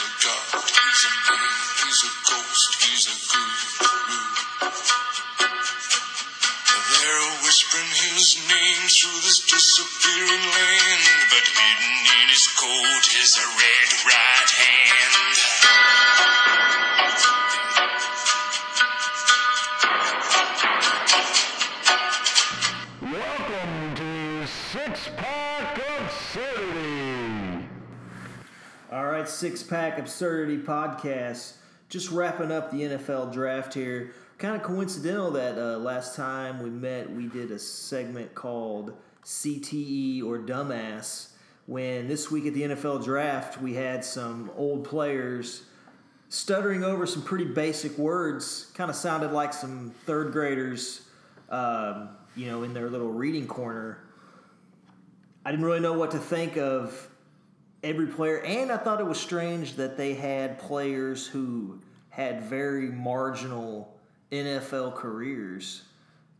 He's a god, he's a man, he's a ghost, he's a guru. Pack absurdity podcast. Just wrapping up the NFL draft here. Kind of coincidental that uh, last time we met, we did a segment called CTE or Dumbass. When this week at the NFL draft, we had some old players stuttering over some pretty basic words. Kind of sounded like some third graders, um, you know, in their little reading corner. I didn't really know what to think of every player, and I thought it was strange that they had players who had very marginal NFL careers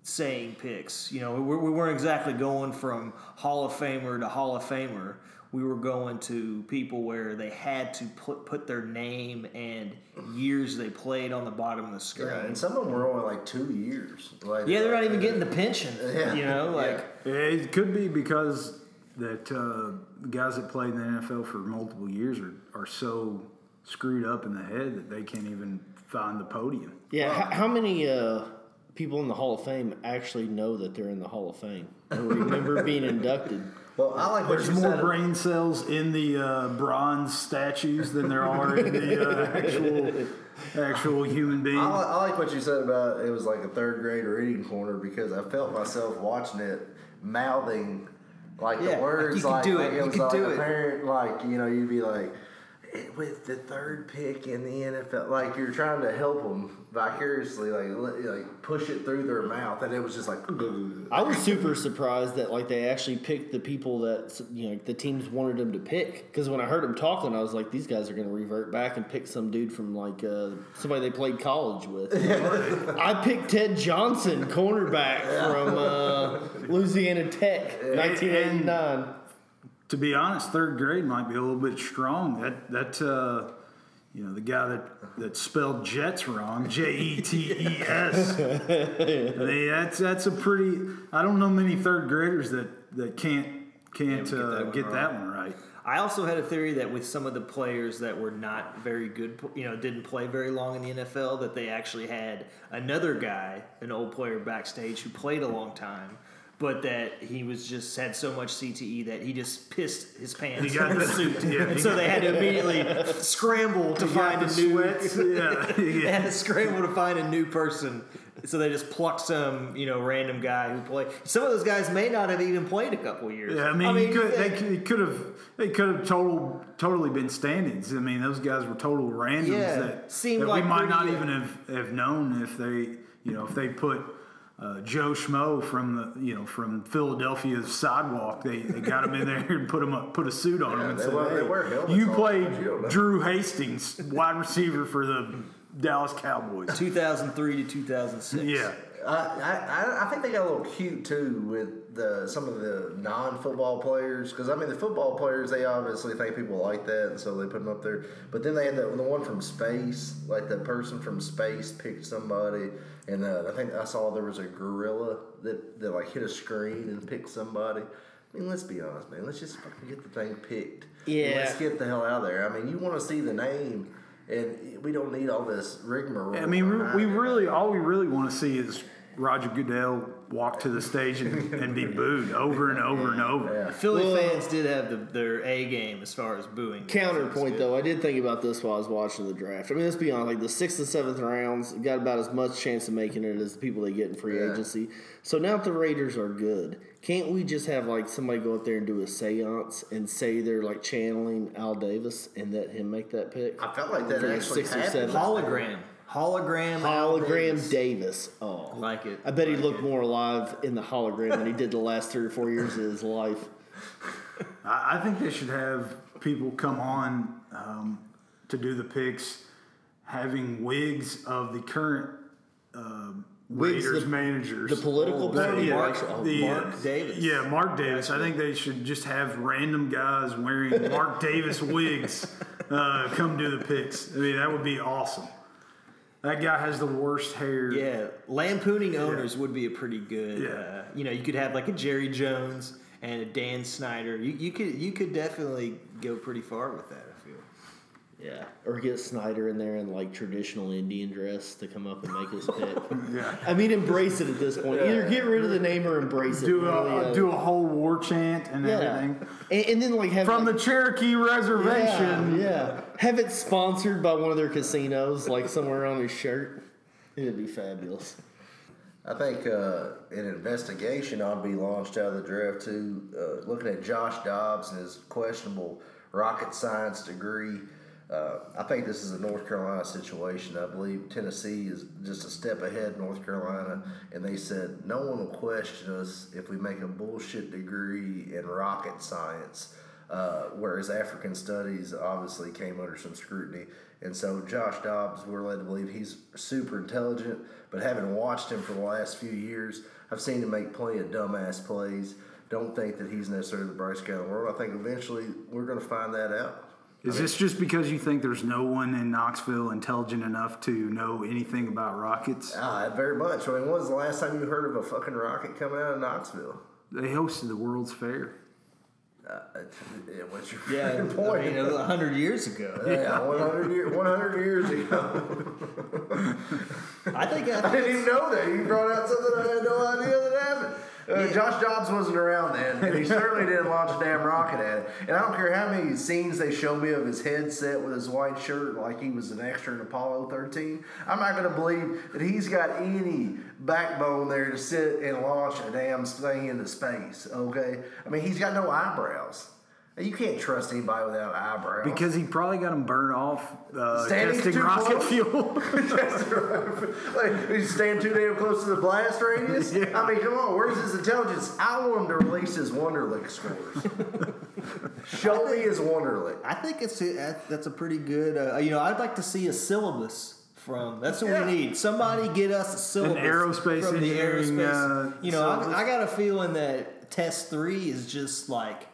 saying picks. You know, we, we weren't exactly going from Hall of Famer to Hall of Famer. We were going to people where they had to put put their name and years they played on the bottom of the screen. Yeah, and some of them were only like two years. Like, Yeah, they're not even uh, getting the pension. Yeah. You know, like Yeah. It could be because that uh, guys that played in the NFL for multiple years are, are so screwed up in the head that they can't even find the podium. Yeah, how, how many uh, people in the Hall of Fame actually know that they're in the Hall of Fame or remember being inducted? Well, I like what There's you more said. brain cells in the uh, bronze statues than there are in the uh, actual actual human being. I, I like what you said about it was like a third grade reading corner because I felt myself watching it mouthing like Yeah, the words you could like, do like it, you was could like do a it. like you know you'd be like "Eh, with the third pick in the NFL like you're trying to help them vicariously like like push it through their mouth and it was just like I was super surprised that like they actually picked the people that you know the teams wanted them to pick because when I heard them talking, I was like, these guys are going to revert back and pick some dude from like uh, somebody they played college with. I picked Ted Johnson, cornerback from uh, Louisiana Tech, 1989. To be honest, third grade might be a little bit strong. That that uh, you know the guy that that spelled Jets wrong, J E T E S. That's that's a pretty. I don't know many third graders that that can't can't get that uh, one get that one right. I also had a theory that with some of the players that were not very good, you know, didn't play very long in the NFL, that they actually had another guy, an old player backstage who played a long time, but that he was just had so much CTE that he just pissed his pants He got in the the- suit, yeah, and so they had to immediately scramble to find a new. sweats, yeah, they had to scramble to find a new person. So they just plucked some, you know, random guy who played. Some of those guys may not have even played a couple years. Yeah, I mean, you could, they think- could, have they could have total totally been stand-ins. I mean, those guys were total randoms Yeah, that, seemed that like we might not uh, even have, have known if they you know if they put uh, Joe Schmo from the you know from Philadelphia's sidewalk. They, they got him in there and put him up, put a suit on him and they said, wear- they "Hey, wear you played time, you don't know." Drew Hastings, wide receiver for the Dallas Cowboys." 2003 to 2006. Yeah, I, I, I think they got a little cute too with the some of the non-football players because I mean the football players they obviously think people like that and so they put them up there. But then they had the, the one from space, like the person from space picked somebody, and uh, I think I saw there was a gorilla that, that like hit a screen and picked somebody. I mean, let's be honest, man. Let's just fucking get the thing picked. Yeah. let's get the hell out of there. I mean, you want to see the name, and we don't need all this rigmarole. I mean, we, we really all we really want to see is Roger Goodell walk to the stage and, and be booed over and over and over. Yeah. Philly Well- fans did have the, their A game as far as booing. Counterpoint though, I did think about this while I was watching the draft. I mean, let's be honest, like the sixth and seventh rounds got about as much chance of making it as the people they get in free Yeah. agency. So now that the Raiders are good, can't we just have like somebody go up there and do a seance and say they're like channeling Al Davis and let him make that pick? I felt like that For the actually six or seven. Hologram. Hologram. Hologram Davis. Davis. Oh, Like it. I bet he looked it. more alive in the hologram than he did the last three or four years of his life. I, I think they should have people come on um, to do the picks having wigs of the current um Wiggs, Raiders the- managers. the political Oh, party? yeah. Mark, Oh, The- Mark Davis. Yeah, Mark Davis. I think they should just have random guys wearing Mark Davis wigs uh, come do the picks. I mean, that would be awesome. That guy has the worst hair. Yeah, lampooning owners would be a pretty good. Yeah. Uh, you know, you could have like a Jerry Jones and a Dan Snyder. You, you could you could definitely go pretty far with that. I feel. Yeah, or get Snyder in there in like traditional Indian dress to come up and make his pick. Yeah. I mean, embrace it at this point. Either get rid of the name or embrace it. Do really, a uh, do a whole war chant and yeah, everything and, and then like have from the Cherokee Reservation. Yeah, yeah, have it sponsored by one of their casinos, like somewhere on his shirt. It'd be fabulous. I think uh, an investigation ought to be launched out of the draft too. Uh, looking at Josh Dobbs and his questionable rocket science degree, uh, I think this is a North Carolina situation. I believe Tennessee is just a step ahead North Carolina, and they said no one will question us if we make a bullshit degree in rocket science. Uh, whereas African studies obviously came under some scrutiny. And so Josh Dobbs, we're led to believe he's super intelligent, but having watched him for the last few years, I've seen him make plenty of dumbass plays. Don't think that he's necessarily the brightest guy in the world. I think eventually we're going to find that out. Is this just because you think there's no one in Knoxville intelligent enough to know anything about rockets? Ah, very much. I mean, when was the last time you heard of a fucking rocket coming out of Knoxville? They hosted the World's Fair. Uh, yeah, what's your Yeah, fucking point? I mean, a hundred years ago. yeah, 100, year, 100 years ago. I think I I, didn't even know that. You brought out something I had no idea that happened. Uh, Josh Dobbs wasn't around then, and he certainly didn't launch a damn rocket at it. And I don't care how many scenes they show me of his headset with his white shirt, like he was an extra in Apollo 13. I'm not going to believe that he's got any backbone there to sit and launch a damn thing into space. Okay, I mean he's got no eyebrows. You can't trust anybody without eyebrows. Because he probably got him burned off uh, Standing testing too rocket close? fuel. like he's staying too damn close to the blast radius. Yeah. I mean, come on, where's his intelligence? I want him to release his Wonderlic scores. Show me his Wonderlic. I think it's a, that's a pretty good. Uh, you know, I'd like to see a syllabus from. That's what Yeah. we need. Somebody get us a syllabus An aerospace from the engineering, aerospace. uh, you know. I, I got a feeling that test three is just like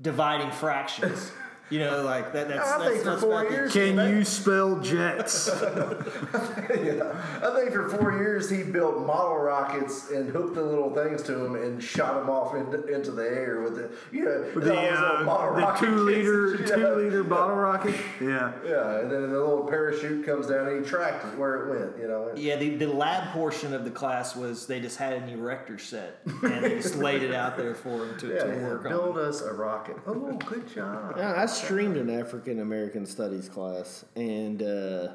dividing fractions. You know, like that. That's, I that's, think for four the- years- Can you spell jets? I think for four years he built model rockets and hooked the little things to him and shot them off into, into the air with the you know the all those little model uh, the two liter kits, two yeah. liter bottle rocket. Yeah. Yeah, and then the little parachute comes down and he tracked it where it went. You know. Yeah, the, the lab portion of the class was they just had an erector set and they just laid it out there for him to, Yeah, to yeah, work build on. us a rocket. Oh, good job. Yeah, I streamed an African American studies class, and uh,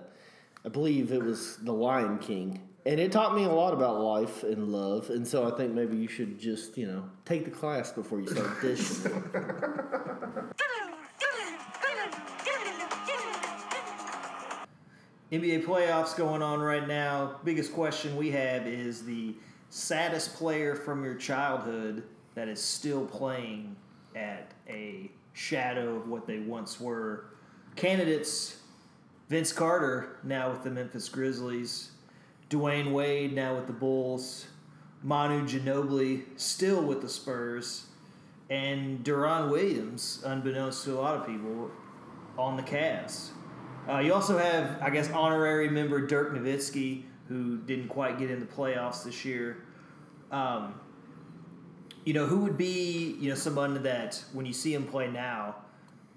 I believe it was The Lion King. And it taught me a lot about life and love, and so I think maybe you should just, you know, take the class before you start dishing. NBA playoffs going on right now. Biggest question we have is the saddest player from your childhood that is still playing at a shadow of what they once were. Candidates Vince Carter, now with the Memphis Grizzlies, Dwyane Wade, now with the Bulls, Manu Ginobili, still with the Spurs, and Deron Williams, unbeknownst to a lot of people, on the Cavs. Uh, you also have, I guess, honorary member Dirk Nowitzki, who didn't quite get in the playoffs this year. Um, you know, who would be, you know, someone that when you see him play now,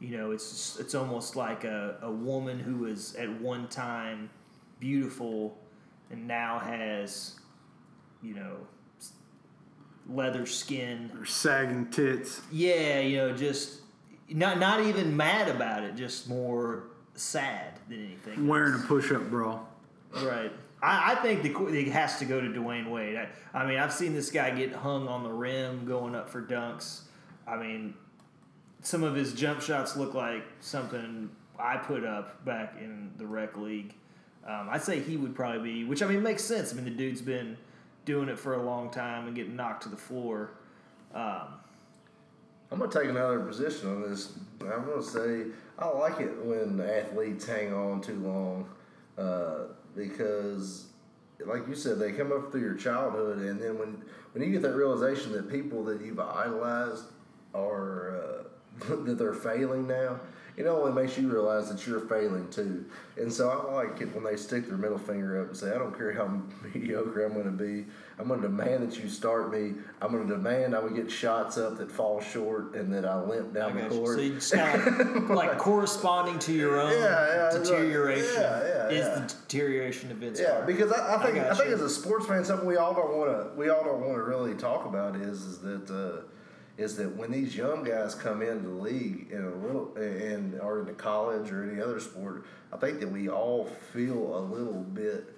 you know, it's just, it's almost like a, a woman who was at one time beautiful and now has, you know, leather skin. Or sagging tits. Yeah, you know, just not not even mad about it, just more sad than anything. Wearing a push up bra. Right. I, I think the it has to go to Dwyane Wade. I, I mean, I've seen this guy get hung on the rim going up for dunks. I mean, some of his jump shots look like something I put up back in the rec league. Um, I'd say he would probably be, which I mean makes sense. I mean, the dude's been doing it for a long time and getting knocked to the floor. Um, I'm gonna take another position on this. I'm gonna say I like it when athletes hang on too long uh, because like you said, they come up through your childhood, and then when when you get that realization that people that you've idolized are uh, that they're failing now, it only makes you realize that you're failing too. And so I like it when they stick their middle finger up and say, "I don't care how mediocre I'm going to be. I'm going to demand that you start me. I'm going to demand I would get shots up that fall short and that I limp I down the got you. court." So you just kind of like corresponding to your own Yeah, yeah, deterioration yeah, yeah, is yeah. the deterioration of Vince Yeah, Carter. because I, I think I, got think you. as a sports fan, something we all don't want to we all don't want to really talk about is is that uh, is that when these young guys come into the league in a little and or into college or any other sport, I think that we all feel a little bit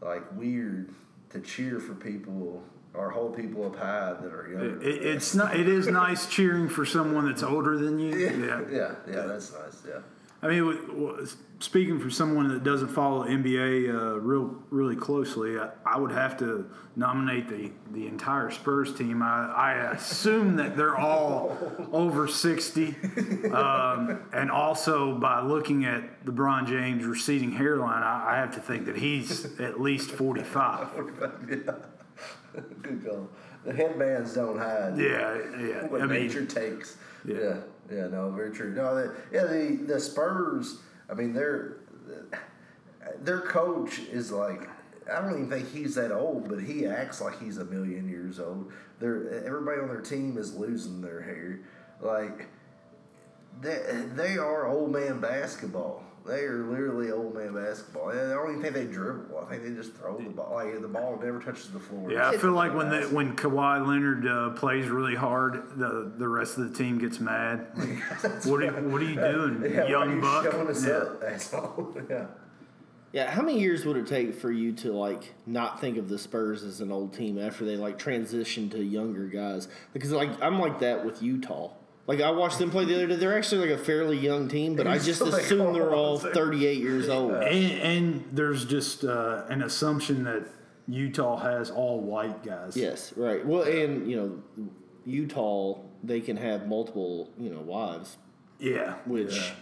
like weird to cheer for people or hold people up high that are younger. It, it's not. It is nice cheering for someone that's older than you. Yeah. yeah, yeah, that's nice. Yeah. I mean, speaking for someone that doesn't follow NBA uh, real really closely, I, I would have to nominate the, the entire Spurs team. I, I assume that they're all over sixty, um, and also by looking at LeBron James' receding hairline, I, I have to think that he's at least forty five. Good call. The headbands don't hide. Yeah, yeah. what I mean, nature takes. Yeah. Yeah. no, very true. No, the, yeah, the the Spurs. I mean, their their coach is like. I don't even think he's that old, but he acts like he's a million years old. They're, everybody on their team is losing their hair. Like they, they are old man basketball. They are literally old man basketball. I don't even think they dribble. I think they just throw the ball. Like the ball never touches the floor. Yeah, I feel like when It's the, when Kawhi Leonard uh, plays really hard, the the rest of the team gets mad. Like, what are you, what are you doing, Yeah, why are young you buck? Showing us Yeah. up, asshole. yeah. Yeah, how many years would it take for you to like not think of the Spurs as an old team after they like transition to younger guys? Because like I'm like that with Utah. Like I watched them play the other day. They're actually like a fairly young team, but I just assume they're all all 38 years old. And, and there's just uh, an assumption that Utah has all white guys. Yes, right. Well, and you know, Utah they can have multiple you know wives, Yeah. which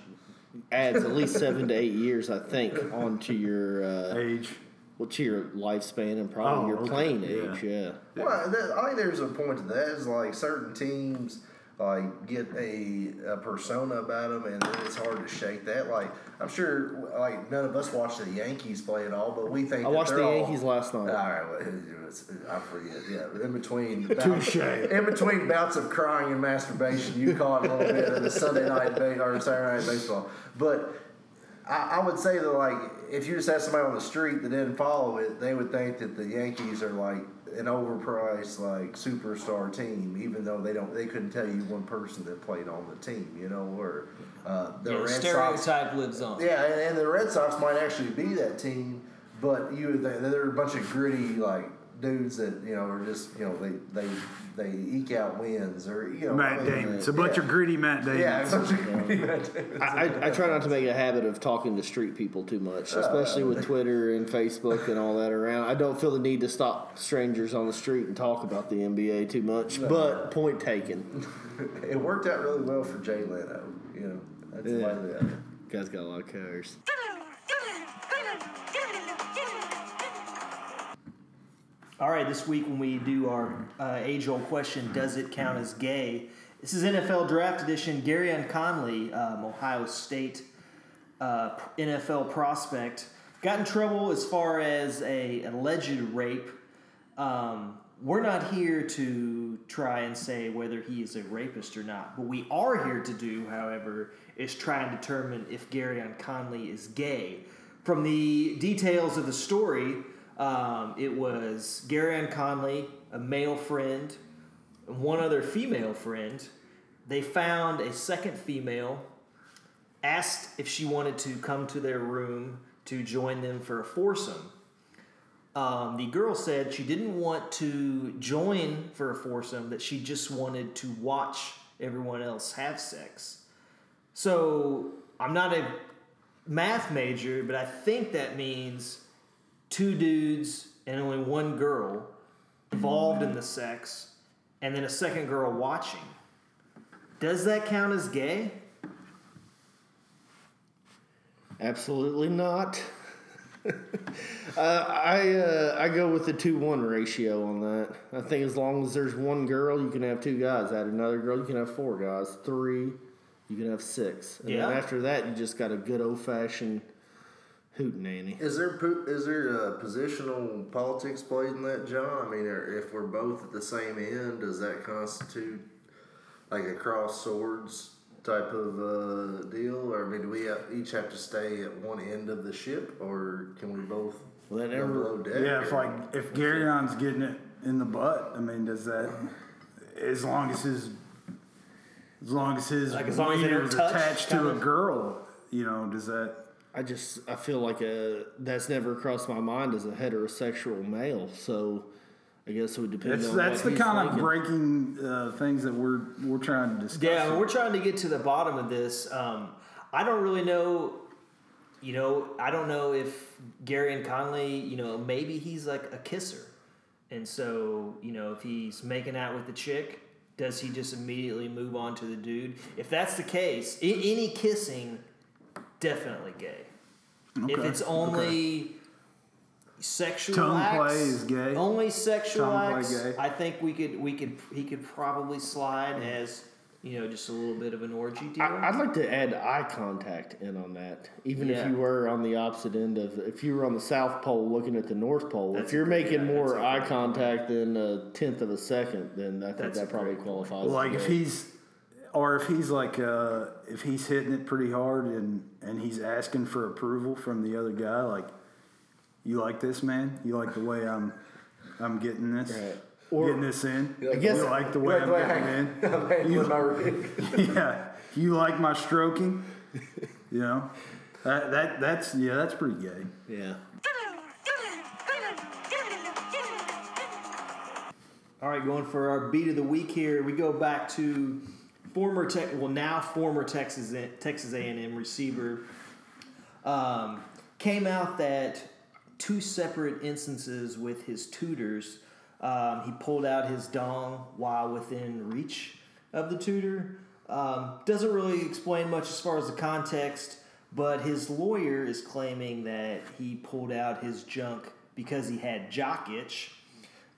adds at least seven to eight years, I think, onto your uh, Age. well, to your lifespan and probably Oh, your okay. playing Yeah. age. Yeah. Well, that, I think there's a point to that. Is like certain teams like get a, a persona about them, and then it's hard to shake that. Like I'm sure, like none of us watch the Yankees play at all, but we think I that watched they're the all- Yankees last night. All right, well, it's- I forget. Yeah, in between Touche. in between bouts of crying and masturbation, you caught a little bit of the Sunday night ba- or Saturday night baseball. But I, I would say that like if you just had somebody on the street that didn't follow it, they would think that the Yankees are like an overpriced like superstar team, even though they don't. They couldn't tell you one person that played on the team, you know, or uh, the Yeah, Red Sox. lives on. Yeah, and, and the Red Sox might actually be that team, but you they, they're a bunch of gritty like dudes that you know are just you know they they they eke out wins or you know Matt I mean, Damon. It's a bunch yeah. of gritty Matt Damon. Yeah, it's a bunch of gritty Matt Damons. I, I, I try not to make a habit of talking to street people too much, uh, especially with Twitter and Facebook and all that around. I don't feel the need to stop strangers on the street and talk about the NBA too much, but point taken. It worked out really well for Jay Leno. You know, that's Yeah. why they- Guy's got a lot of cars. All right, this week when we do our uh, age-old question, does it count as gay? This is NFL Draft Edition. Gary Conley, um, Ohio State uh, NFL prospect, got in trouble as far as a alleged rape. Um, we're not here to try and say whether he is a rapist or not. What we are here to do, however, is try and determine if Gary Conley is gay. From the details of the story, um, it was Gary Conley, a male friend, and one other female friend. They found a second female, asked if she wanted to come to their room to join them for a foursome. Um, the girl said she didn't want to join for a foursome, that she just wanted to watch everyone else have sex. So I'm not a math major, but I think that means two dudes and only one girl involved in the sex, and then a second girl watching. Does that count as gay? Absolutely not. Uh, I uh, I go with the two one ratio on that. I think as long as there's one girl, you can have two guys. Add another girl, you can have four guys. Three, you can have six. And Yeah. then after that, you just got a good old fashioned hootenanny. Is there po- is there uh, positional politics played in that, John? I mean, or if we're both at the same end, does that constitute like a cross swords type of uh, deal, or I mean, do we have, each have to stay at one end of the ship, or can we both Well, that go never- below deck? Yeah, if like if Gareon's getting it in the butt, I mean, does that as long as his as long as his Like, as long as they is attached to kinda? a girl, you know, does that? I just I feel like a that's never crossed my mind as a heterosexual male. So I guess it would depend That's on that's what the he's kind of breaking uh, things that we're we're trying to discuss. Yeah, here. we're trying to get to the bottom of this. Um, I don't really know. You know, I don't know if Gary and Conley. You know, maybe he's like a kisser, and so you know, if he's making out with the chick, does he just immediately move on to the dude? If that's the case, I- any kissing, definitely gay. If it's only sexual Tongue acts, play is gay. Only sexual Tongue acts. gay. I think we could we could he could probably slide as you know just a little bit of an orgy deal. I, I'd like to add eye contact in on that, even Yeah. if you were on the opposite end of, if you were on the South Pole looking at the North Pole, That's if you're making yeah, more that's eye great contact than a tenth of a second, then I think That's that probably great point. qualifies. like if he's or if he's like uh, if he's hitting it pretty hard and and he's asking for approval from the other guy, like you like this man, you like the way I'm I'm getting this. Right. Or- getting this in. You like I guess- you like the way I'm getting in. I'm handling my rig. yeah, you like my stroking. You know, that that that's yeah, that's pretty gay. yeah. All right, going for our beat of the week here. We go back to former tech, well now former Texas Texas A&M receiver. Um, came out that two separate instances with his tutors. Um, he pulled out his dong while within reach of the tutor. Um, doesn't really explain much as far as the context, but his lawyer is claiming that he pulled out his junk because he had jock itch.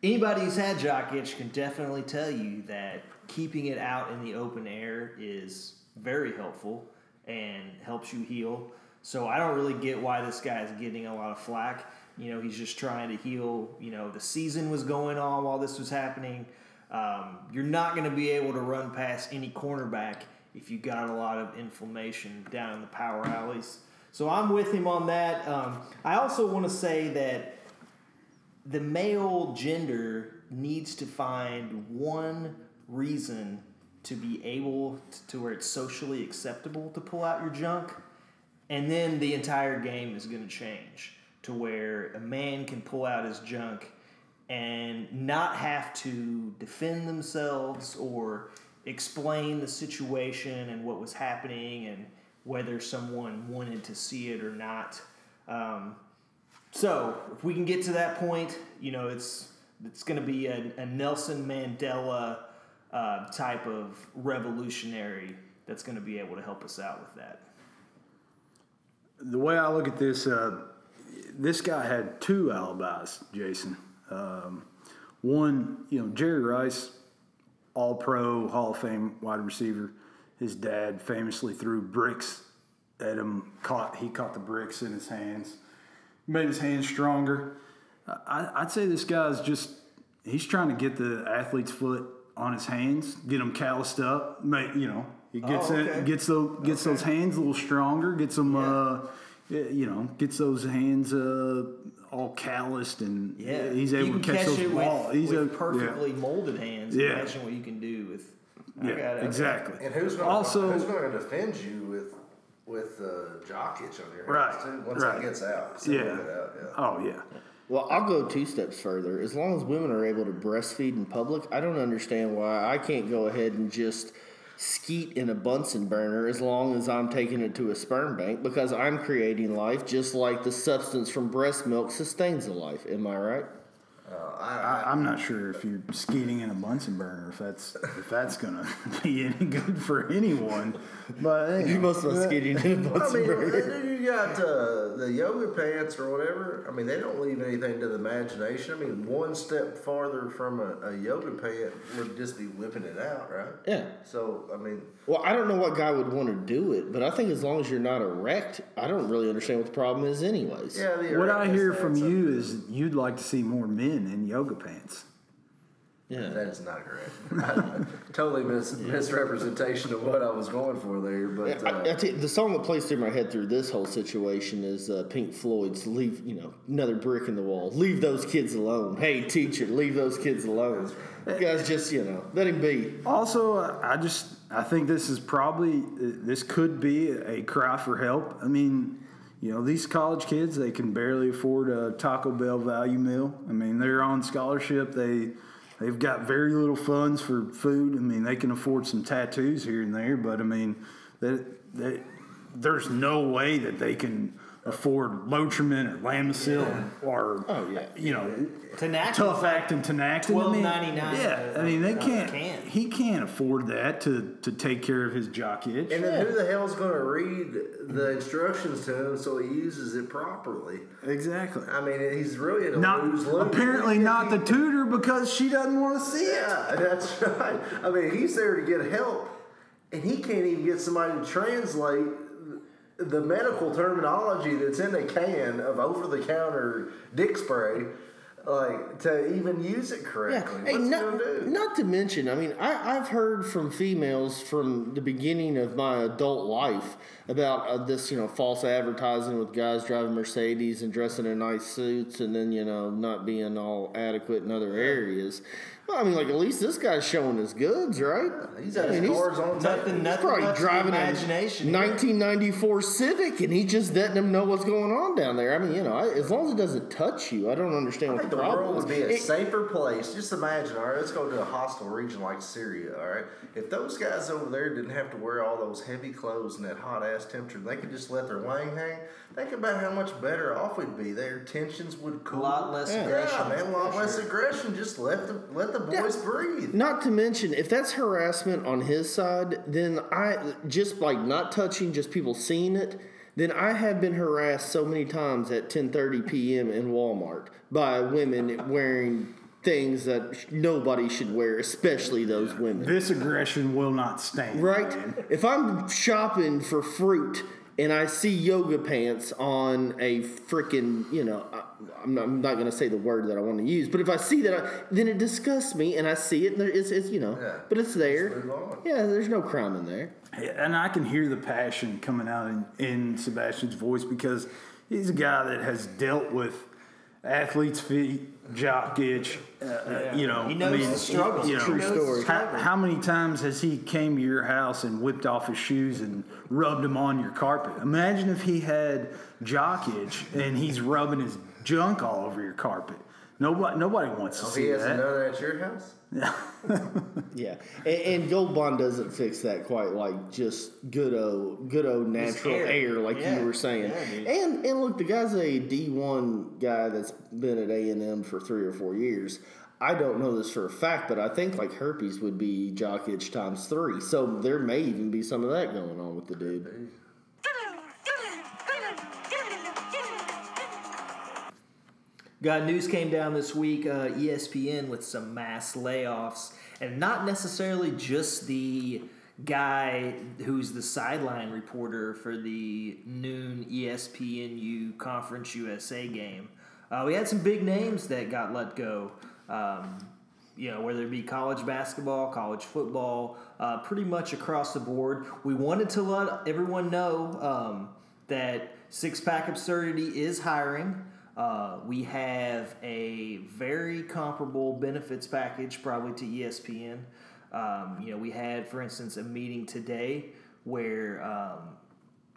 Anybody who's had jock itch can definitely tell you that keeping it out in the open air is very helpful and helps you heal. So I don't really get why this guy is getting a lot of flack. You know, he's just trying to heal. You know, the season was going on while this was happening. Um, you're not going to be able to run past any cornerback if you got a lot of inflammation down in the power alleys. So I'm with him on that. Um, I also want to say that the male gender needs to find one reason to be able to, where it's socially acceptable to pull out your junk and then the entire game is going to change to where a man can pull out his junk and not have to defend themselves or explain the situation and what was happening and whether someone wanted to see it or not. Um, so if we can get to that point, you know, it's it's going to be a, a Nelson Mandela uh, type of revolutionary that's going to be able to help us out with that. The way I look at this, uh, this guy had two alibis, Jason. Um, one, you know, Jerry Rice, All Pro, Hall of Fame wide receiver. His dad famously threw bricks at him. Caught he caught the bricks in his hands, made his hands stronger. I, I'd say this guy's just he's trying to get the athlete's foot on his hands, get them calloused up. Make you know he gets Oh, it, gets those gets those hands a little stronger, gets them uh, you know gets those hands uh, all calloused and Yeah, he's able can to catch, those it balls. with, he's with a perfectly molded hands. Yeah. Imagine what you can do with. Yeah, got yeah it. exactly. And who's gonna, also who's going to defend you with with uh, jock itch on your Right, too? Once right. it gets out, so yeah. it out, yeah. Oh yeah. Well, I'll go two steps further. As long as women are able to breastfeed in public, I don't understand why I can't go ahead and just skeet in a Bunsen burner as long as I'm taking it to a sperm bank because I'm creating life just like the substance from breast milk sustains a life. Am I right? Uh, I, I, I'm not sure if you're skeeting in a Bunsen burner if that's if that's gonna be any good for anyone. But You must have skeeting in a Bunsen mean, burner. then you got uh, the yoga pants or whatever, I mean, they don't leave anything to the imagination. I mean, one step farther from a, a yoga pant would just be whipping it out, right? Yeah. So, I mean, Well, I don't know what guy would want to do it, but I think as long as you're not erect, I don't really understand what the problem is, anyways. yeah. The What I hear from you is you'd like to see more men in yoga pants. Yeah. That is not correct. totally mis- misrepresentation of what I was going for there. But I, I uh, you, the song that plays through my head through this whole situation is uh, Pink Floyd's "Leave," you know, another brick in the wall. Leave those kids alone. Hey, teacher, leave those kids alone. You guys, just you know, let him be. Also, uh, I just I think this is probably uh, this could be a cry for help. I mean, you know, these college kids they can barely afford a Taco Bell value meal. I mean, they're on scholarship. They they've got very little funds for food. I mean, they can afford some tattoos here and there, but I mean, that that there's no way that they can afford Lotrimin or Lamisil or Oh, yeah. you know Tinactin. tough acting Tinactin. I mean, $12.99 Yeah, I mean they uh, can't. can. He can't afford that to to take care of his jock itch. and then who the hell's going to read the instructions to him so he uses it properly? Exactly. I mean, he's really at a Not lose lose. apparently not the tutor because she doesn't want to see it. That's right. I mean, he's there to get help, and he can't even get somebody to translate the medical terminology that's in a can of over-the-counter dick spray, like to even use it Yeah, correctly. hey, What's he not, not to mention, I mean, I, I've heard from females from the beginning of my adult life about uh, this, you know, false advertising with guys driving Mercedes and dressing in nice suits and then, you know, not being all adequate in other areas. Well, I mean, like, at least this guy's showing his goods, right? Uh, he's got I mean, his he's- cards on Nothing, tap. nothing. Probably much driving imagination. a 1994 Civic, and he just letting them know what's going on down there. I mean, you know, I, as long as it doesn't touch you, I don't understand I what think the the problem world is. would be a It- safer place. Just imagine, all right, let's go to a hostile region like Syria, all right? If those guys over there didn't have to wear all those heavy clothes in that hot ass temperature, they could just let their wang hang, think about how much better off we'd be. Their tensions would A cool. lot less Yeah. aggression. Yeah, man, a lot less aggression. Just let the let the boys breathe. Not to mention, if that's harassment on his side, then I just like not touching, just people seeing it. Then I have been harassed so many times at 10:30 p.m. in Walmart by women wearing things that nobody should wear, especially those women. This aggression will not stand. Right? man. If I'm shopping for fruit and I see yoga pants on a freaking, you know, I, I'm not, I'm not going to say the word that I want to use, but if I see that, I, then it disgusts me and I see it and there, it's, it's, you know, Yeah. but it's there. Move. Yeah, there's no crime in there. And I can hear the passion coming out in, in Sebastian's voice because he's a guy that has dealt with athletes' feet, jock itch. Uh, uh, you know, He knows the struggles. You know, True story. How, how many times has he came to your house and whipped off his shoes and rubbed them on your carpet? Imagine if he had jock itch and he's rubbing his junk all over your carpet. Nobody, nobody wants to Oh, see he hasn't that. done it at your house. Yeah, and, and Gold Bond doesn't fix that quite like just good old good old natural air. air. like Yeah. you were saying. Yeah, and and look, the guy's a D one guy that's been at A and M for three or four years. I don't know this for a fact, but I think like herpes would be jock itch times three. So there may even be some of that going on with the dude. Got news came down this week. Uh, ESPN with some mass layoffs, and not necessarily just the guy who's the sideline reporter for the noon ESPNU Conference USA game. Uh, we had some big names that got let go. Um, you know, whether it be college basketball, college football, uh, pretty much across the board. We wanted to let everyone know um, that Six Pack Absurdity is hiring. Uh, we have a very comparable benefits package, probably to ESPN. Um, you know, we had, for instance, a meeting today where um,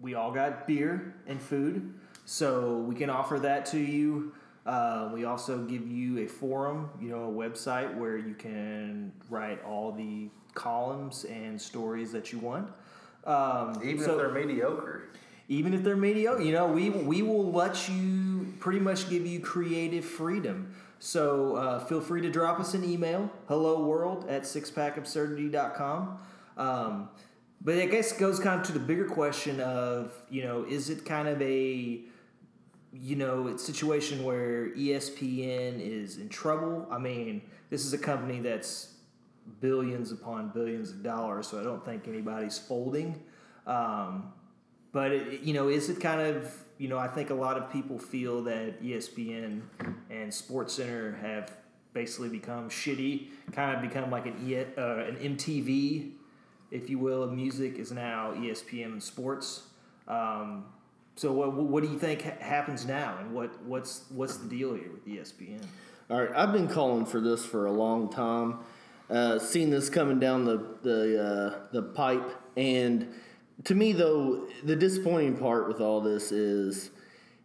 we all got beer and food, so we can offer that to you. Uh, we also give you a forum, you know, a website where you can write all the columns and stories that you want. Um, Even so- if they're mediocre. Even if they're mediocre, you know, we we will let you pretty much give you creative freedom. So uh, feel free to drop us an email, hello world at sixpackabsurdity.com. Um, but I guess it goes kind of to the bigger question of, you know, is it kind of a you know, it's situation where ESPN is in trouble. I mean, this is a company that's billions upon billions of dollars, so I don't think anybody's folding. Um, but it, you know, is it kind of you know? I think a lot of people feel that ESPN and SportsCenter have basically become shitty, kind of become like an uh, an MTV, if you will, of music is now ESPN and sports. Um, so what what do you think happens now, and what what's what's the deal here with ESPN? All right, I've been calling for this for a long time. Uh, seen this coming down the the uh, the pipe, and to me though, the disappointing part with all this is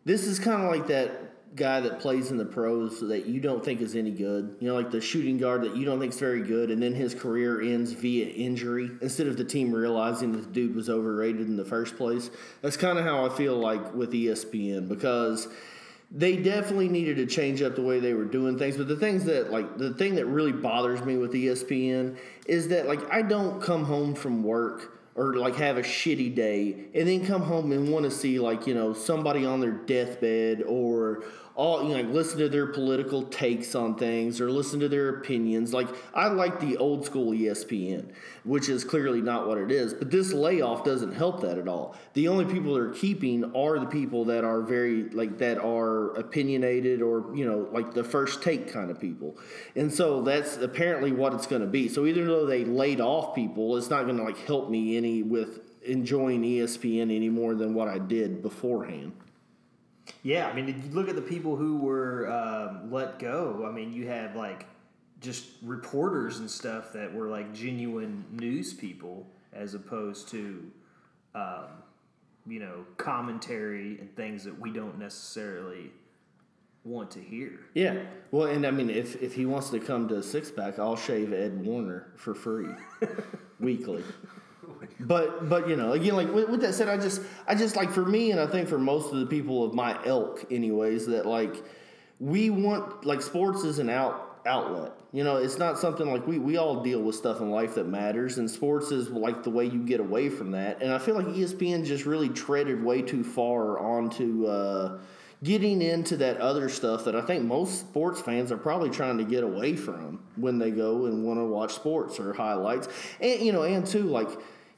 this is kind of like that guy that plays in the pros that you don't think is any good. You know, like the shooting guard that you don't think is very good, and then his career ends via injury instead of the team realizing that the dude was overrated in the first place. That's kind of how I feel like with ESPN because they definitely needed to change up the way they were doing things. But the things that like the thing that really bothers me with ESPN is that like I don't come home from work or like have a shitty day and then come home and want to see like you know somebody on their deathbed or all you know like listen to their political takes on things or listen to their opinions. Like i like the old school espn which is clearly not what it is but this layoff doesn't help that at all. The only people they're keeping are the people that are very like that are opinionated or you know like the first take kind of people. And so that's apparently what it's going to be. So even though they laid off people it's not going to like help me any with enjoying espn any more than what i did beforehand Yeah, I mean, if you look at the people who were um, let go. I mean, you had like just reporters and stuff that were like genuine news people, as opposed to, um, you know, commentary and things that we don't necessarily want to hear. Yeah. Well, and I mean, if, if he wants to come to a six pack, I'll shave Ed Werder for free weekly. But but you know again like with, with that said I just I just like for me and I think for most of the people of my elk anyways that like we want like sports is an out outlet you know it's not something like we we all deal with stuff in life that matters and sports is like the way you get away from that and I feel like ESPN just really treaded way too far onto uh, getting into that other stuff that I think most sports fans are probably trying to get away from when they go and want to watch sports or highlights. And you know, and too like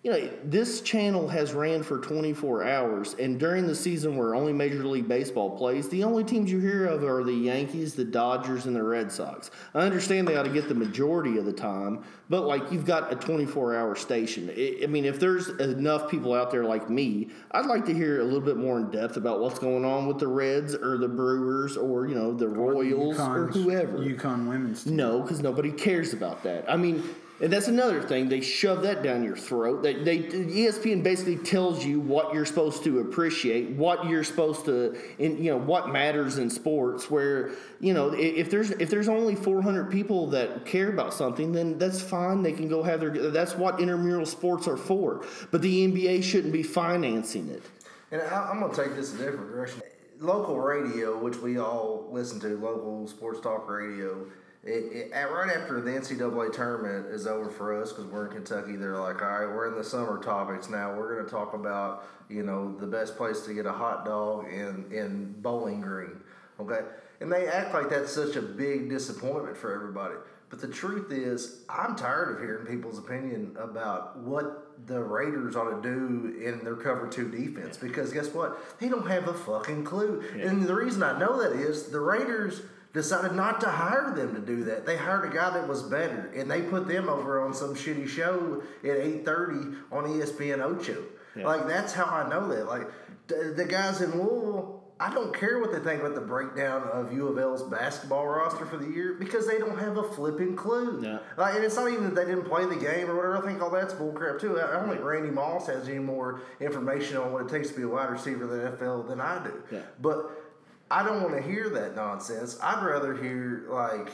you know, this channel has ran for 24 hours, and during the season where only Major League Baseball plays, the only teams you hear of are the Yankees, the Dodgers, and the Red Sox. I understand they ought to get the majority of the time, but like you've got a 24 hour station. I mean, if there's enough people out there like me, I'd like to hear a little bit more in depth about what's going on with the Reds or the Brewers or, you know, the Royals or UConn's- whoever. UConn women's team. No, because nobody cares about that. I mean, and that's another thing. They shove that down your throat. They, they ESPN basically tells you what you're supposed to appreciate, what you're supposed to, in, you know, what matters in sports. Where you know, if there's if there's only 400 people that care about something, then that's fine. They can go have their. That's what intramural sports are for. But the NBA shouldn't be financing it. And I, I'm going to take this a different direction. Local radio, which we all listen to, local sports talk radio, it, it, at, right after the NCAA tournament is over for us, because we're in Kentucky, they're like, all right, we're in the summer topics now. We're going to talk about, you know, the best place to get a hot dog in, in Bowling Green. Okay? And they act like that's such a big disappointment for everybody. But the truth is, I'm tired of hearing people's opinion about what the Raiders ought to do in their cover two defense because guess what? They don't have a fucking clue. And the reason I know that is the Raiders decided not to hire them to do that. They hired a guy that was better, and they put them over on some shitty show at eight thirty on ESPN Ocho. Like that's how I know that. Like the, the guys in Louisville. I don't care what they think about the breakdown of U of L's basketball roster for the year because they don't have a flipping clue. Yeah. Like, and it's not even that they didn't play the game or whatever. I think all that's bullcrap too. I I don't think Randy Moss has any more information on what it takes to be a wide receiver in the NFL than I do. Yeah. But I don't want to hear that nonsense. I'd rather hear like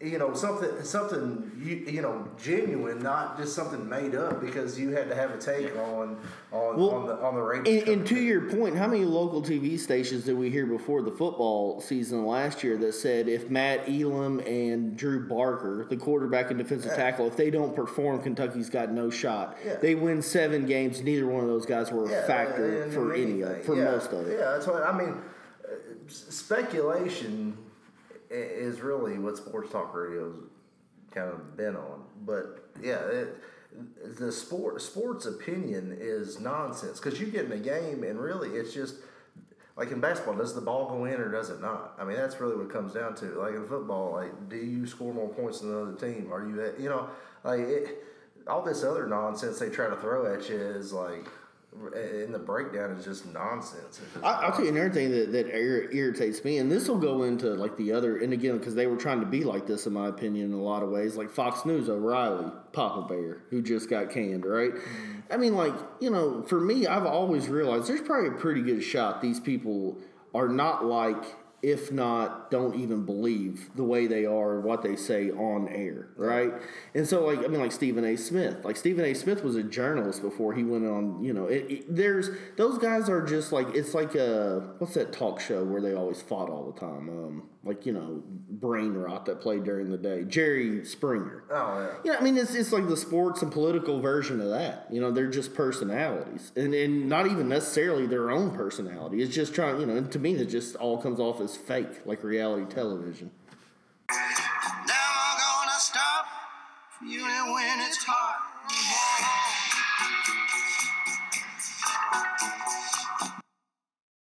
you know something something you you know genuine, not just something made up because you had to have a take on on Well, on the on the Raiders. And, and to your point, how many local TV stations did we hear before the football season last year that said if Matt Elam and Drew Barker, the quarterback and defensive tackle, if they don't perform, Kentucky's got no shot. Yeah. They win seven games. Neither one of those guys were a factor for any of for Yeah, most of it. Yeah, that's what I mean. Speculation is really what sports talk radio's kind of been on. But yeah, it, the sport sports opinion is nonsense because you get in a game and really it's just like in basketball, does the ball go in or does it not? I mean, that's really what comes down to. Like in football, like do you score more points than the other team? Are you, at, you know, like it, all this other nonsense they try to throw at you is like, in the breakdown is just nonsense. Just I, I'll tell you another thing that, that ir- irritates me, and this will go into like the other, and again, because they were trying to be like this, in my opinion, in a lot of ways. Like Fox News, O'Reilly, Papa Bear, who just got canned, right? I mean, like, you know, for me, I've always realized there's probably a pretty good shot these people are not like, if not, don't even believe the way they are, what they say on air, right? And so, like, I mean, like Stephen A. Smith, like Stephen A. Smith was a journalist before he went on. You know, it, it, there's those guys are just like it's like a what's that talk show where they always fought all the time, um, like you know, brain rot that played during the day. Jerry Springer. oh yeah. Yeah, I mean it's it's like the sports and political version of that. You know, they're just personalities, and and not even necessarily their own personality. It's just trying, you know. And to me, it just all comes off as fake, like reality television.